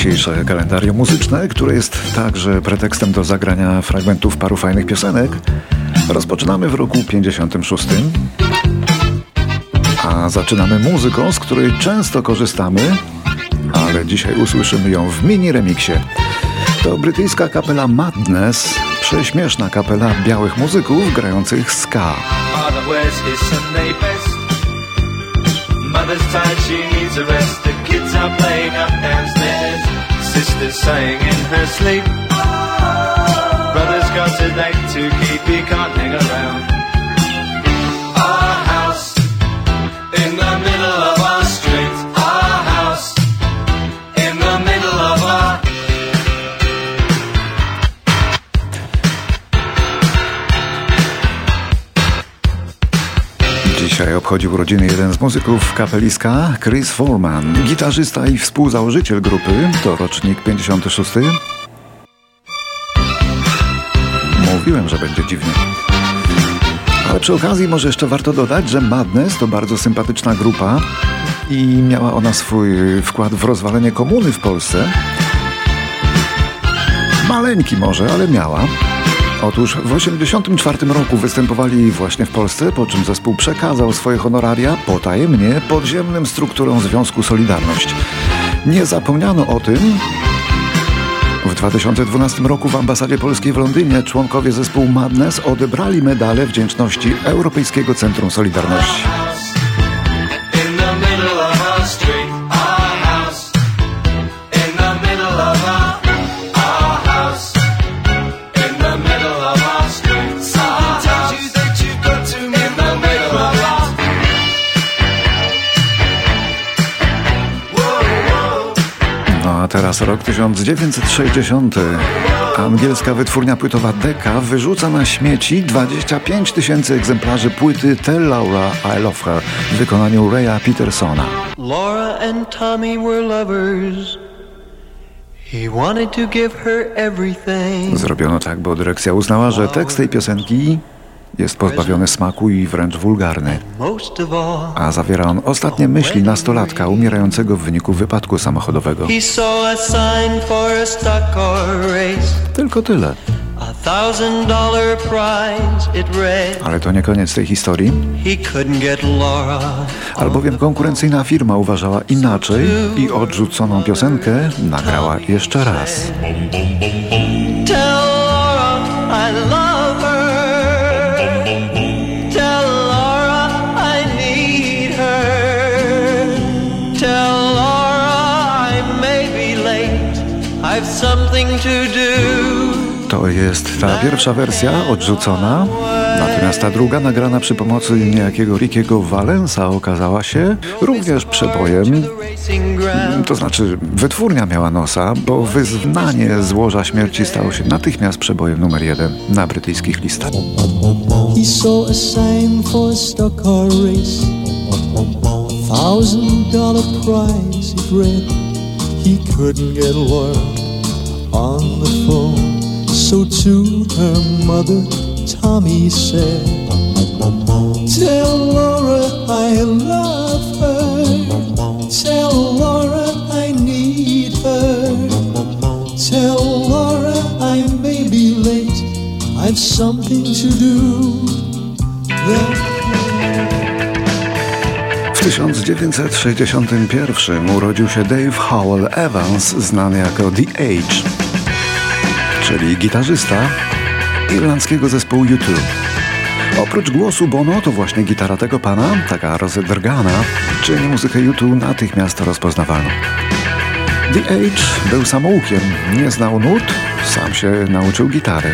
dzisiejsze kalendarium muzyczne, które jest także pretekstem do zagrania fragmentów paru fajnych piosenek. Rozpoczynamy w roku 56. A zaczynamy muzyką, z której często korzystamy, ale dzisiaj usłyszymy ją w mini remiksie. To brytyjska kapela Madness, prześmieszna kapela białych muzyków grających ska. Mother's tired, she needs a rest. The kids are playing up downstairs. Sister's sighing in her sleep. Brother's got a date to keep, he can't hang around. Dzisiaj obchodził urodziny jeden z muzyków kapeliska, Chris Foreman, gitarzysta i współzałożyciel grupy, to rocznik 56. Mówiłem, że będzie dziwnie. Ale przy okazji może jeszcze warto dodać, że Madness to bardzo sympatyczna grupa i miała ona swój wkład w rozwalenie komuny w Polsce. Maleńki może, ale miała. Otóż w 1984 roku występowali właśnie w Polsce, po czym zespół przekazał swoje honoraria potajemnie podziemnym strukturom Związku Solidarność. Nie zapomniano o tym. W 2012 roku w ambasadzie polskiej w Londynie członkowie zespołu Madness odebrali medale wdzięczności Europejskiego Centrum Solidarności. Teraz rok 1960. Angielska wytwórnia płytowa Decca wyrzuca na śmieci 25 tysięcy egzemplarzy płyty Tell Laura I Love Her w wykonaniu Raya Petersona. Laura and Tommy were lovers. He wanted to give her everything. Zrobiono tak, bo dyrekcja uznała, że tekst tej piosenki jest pozbawiony smaku i wręcz wulgarny. A zawiera on ostatnie myśli nastolatka umierającego w wyniku wypadku samochodowego. Tylko tyle. Ale to nie koniec tej historii. Albowiem konkurencyjna firma uważała inaczej i odrzuconą piosenkę nagrała jeszcze raz. Tell Laura I love To jest ta pierwsza wersja odrzucona, natomiast ta druga nagrana przy pomocy niejakiego Rickiego Valensa okazała się również przebojem. To znaczy wytwórnia miała nosa, bo wyznanie złoża śmierci stało się natychmiast przebojem numer jeden na brytyjskich listach. Thousand dollar prize it read. He couldn't get Laura on the phone. So to her mother, Tommy said, Tell Laura I love her. Tell Laura I need her. Tell Laura I may be late. I've something to do. W 1961 urodził się Dave Howell Evans, znany jako The Age czyli gitarzysta irlandzkiego zespołu YouTube. Oprócz głosu Bono to właśnie gitara tego pana, taka rozedrgana, czyni muzykę YouTube natychmiast rozpoznawalną. The Age był samoukiem, nie znał nut, sam się nauczył gitary.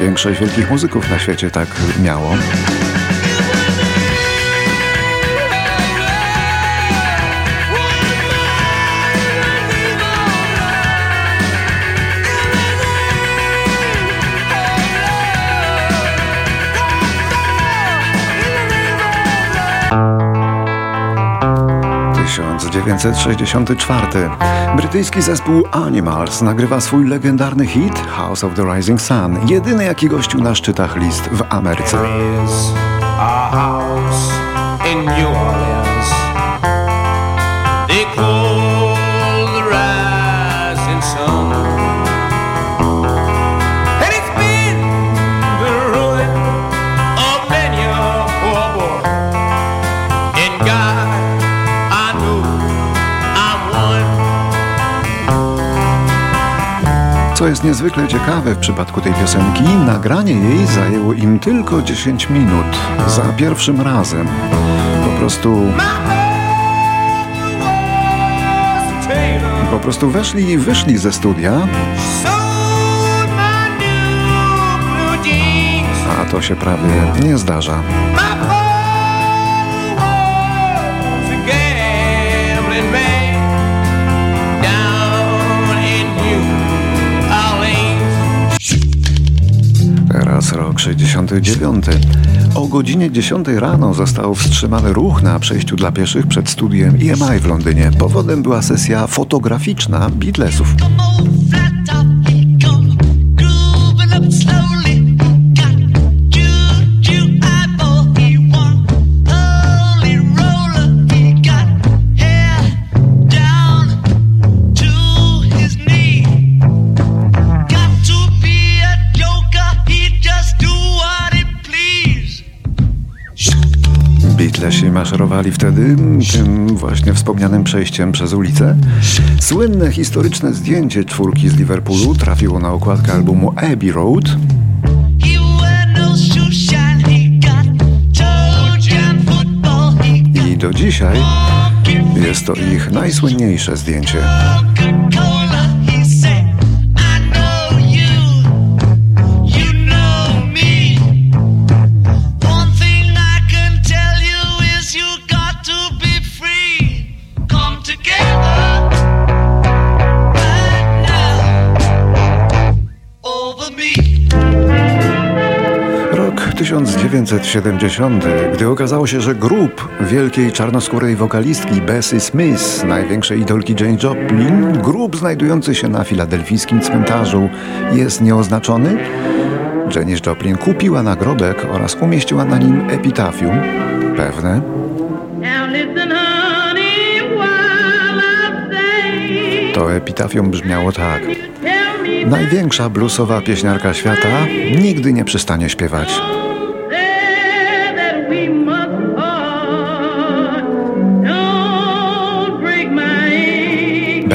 Większość wielkich muzyków na świecie tak miało. 1964. Brytyjski zespół Animals nagrywa swój legendarny hit House of the Rising Sun, jedyny jaki gościł na szczytach list w Ameryce. Co jest niezwykle ciekawe w przypadku tej piosenki, nagranie jej zajęło im tylko 10 minut. Za pierwszym razem. Po prostu... Po prostu weszli i wyszli ze studia. A to się prawie nie zdarza. Teraz rok 69. O godzinie 10 rano został wstrzymany ruch na przejściu dla pieszych przed studiem EMI w Londynie. Powodem była sesja fotograficzna Beatlesów. Maszerowali wtedy tym właśnie wspomnianym przejściem przez ulicę. Słynne historyczne zdjęcie czwórki z Liverpoolu trafiło na okładkę albumu Abbey Road. I do dzisiaj jest to ich najsłynniejsze zdjęcie. 1970, gdy okazało się, że grup wielkiej czarnoskórej wokalistki Bessie Smith, największej idolki Jane Joplin, grup znajdujący się na filadelfijskim cmentarzu jest nieoznaczony, Janis Joplin kupiła nagrobek oraz umieściła na nim epitafium pewne. To epitafium brzmiało tak. Największa bluesowa pieśniarka świata nigdy nie przestanie śpiewać.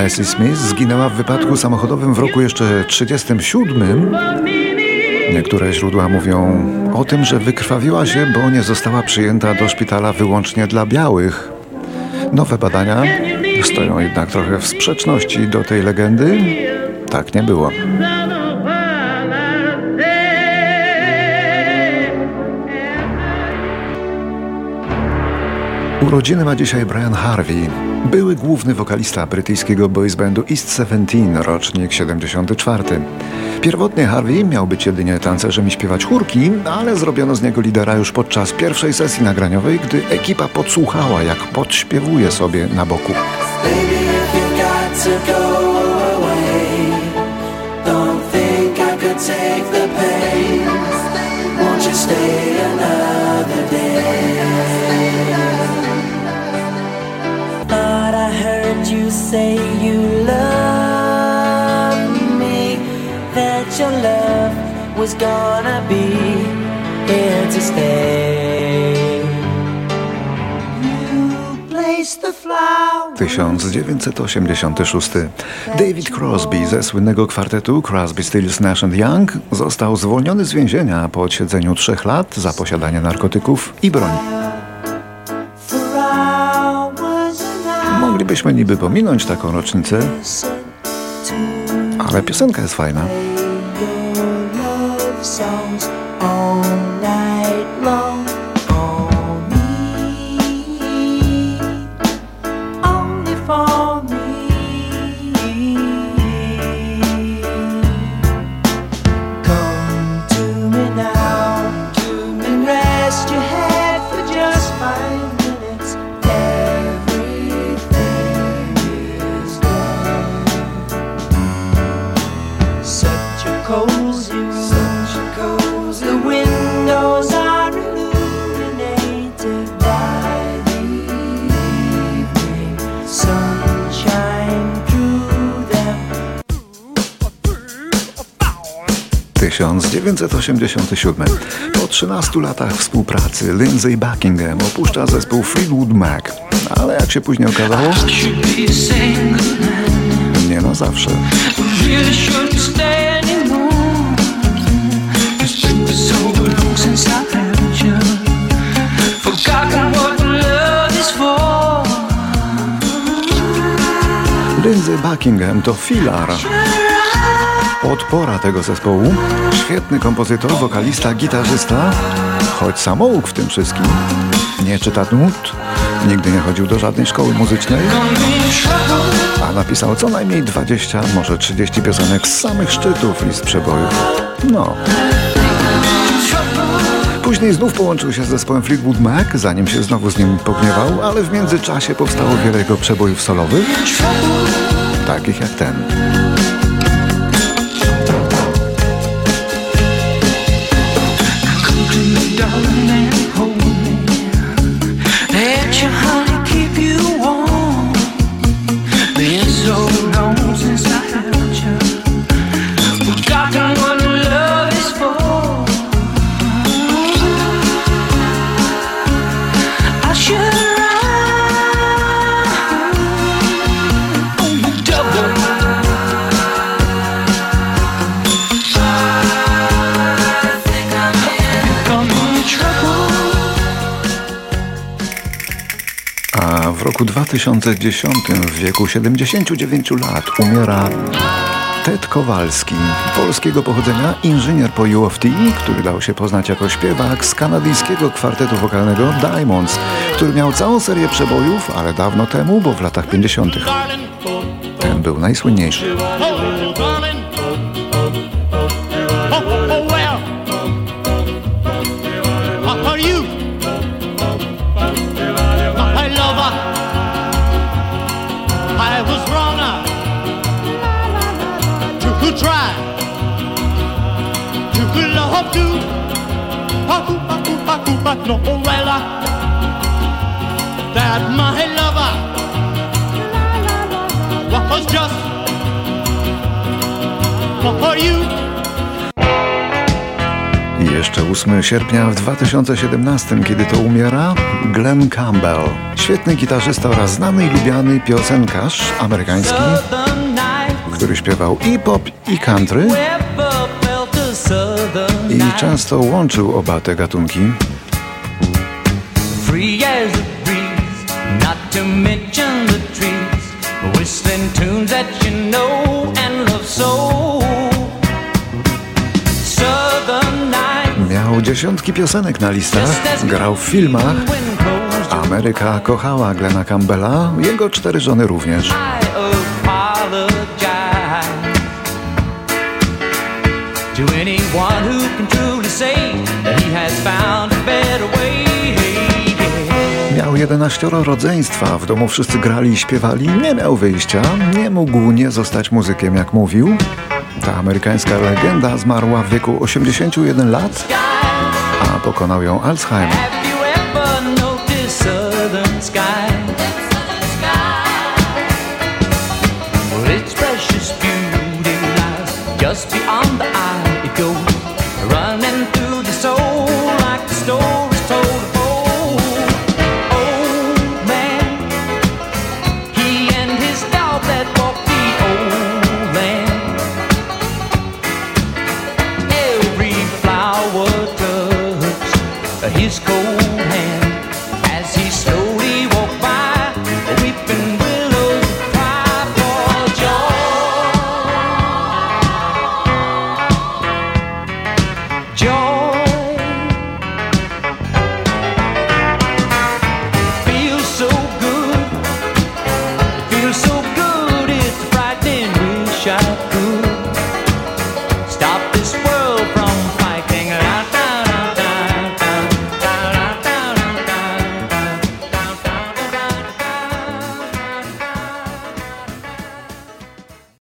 Bessie Smith zginęła w wypadku samochodowym w roku jeszcze 37. Niektóre źródła mówią o tym, że wykrwawiła się, bo nie została przyjęta do szpitala wyłącznie dla białych. Nowe badania stoją jednak trochę w sprzeczności do tej legendy. Tak nie było. Urodziny ma dzisiaj Brian Harvey, były główny wokalista brytyjskiego boys bandu East Seventeen, rocznik 74. Pierwotnie Harvey miał być jedynie tancerzem i śpiewać chórki, ale zrobiono z niego lidera już podczas pierwszej sesji nagraniowej, gdy ekipa podsłuchała, jak podśpiewuje sobie na boku. Say you love me, that your love was gonna be here to stay. 1986. David Crosby ze słynnego kwartetu Crosby, Stills, Nash Young został zwolniony z więzienia po odsiedzeniu trzech lat za posiadanie narkotyków i broni. Moglibyśmy niby pominąć taką rocznicę, ale piosenka jest fajna. 1987. Po 13 latach współpracy Lindsay Buckingham opuszcza zespół Fleetwood Mac. Ale jak się później okazało, nie na zawsze. Lindsay Buckingham to filar podpora tego zespołu. Świetny kompozytor, wokalista, gitarzysta, choć samouk w tym wszystkim. Nie czyta nut, nigdy nie chodził do żadnej szkoły muzycznej, a napisał co najmniej 20, może 30 piosenek z samych szczytów list przebojów. No. Później znów połączył się z zespołem Fleetwood Mac, zanim się znowu z nim pogniewał, ale w międzyczasie powstało wiele jego przebojów solowych, takich jak ten. Roku 2010 w wieku 79 lat umiera Ted Kowalski, polskiego pochodzenia, inżynier po U of T, który dał się poznać jako śpiewak z kanadyjskiego kwartetu wokalnego Diamonds, który miał całą serię przebojów, ale dawno temu, bo w latach 50. Ten był najsłynniejszy. But no umbrella. That my lover was just for you. Jeszcze 8 sierpnia w 2017, kiedy to umiera Glenn Campbell, świetny gitarzysta oraz znany i lubiany piosenkarz amerykański który śpiewał i pop, i country i często łączył oba te gatunki. Free as a breeze, not to mention the trees, whistling tunes that you know and love so. Miał dziesiątki piosenek na listach, grał w filmach. Ameryka kochała Glena Campbella, jego cztery żony również. to anyone who can 11 rodzeństwa, w domu wszyscy grali i śpiewali, nie miał wyjścia, nie mógł nie zostać muzykiem, jak mówił. Ta amerykańska legenda zmarła w wieku 81 lat, a pokonał ją Alzheimer.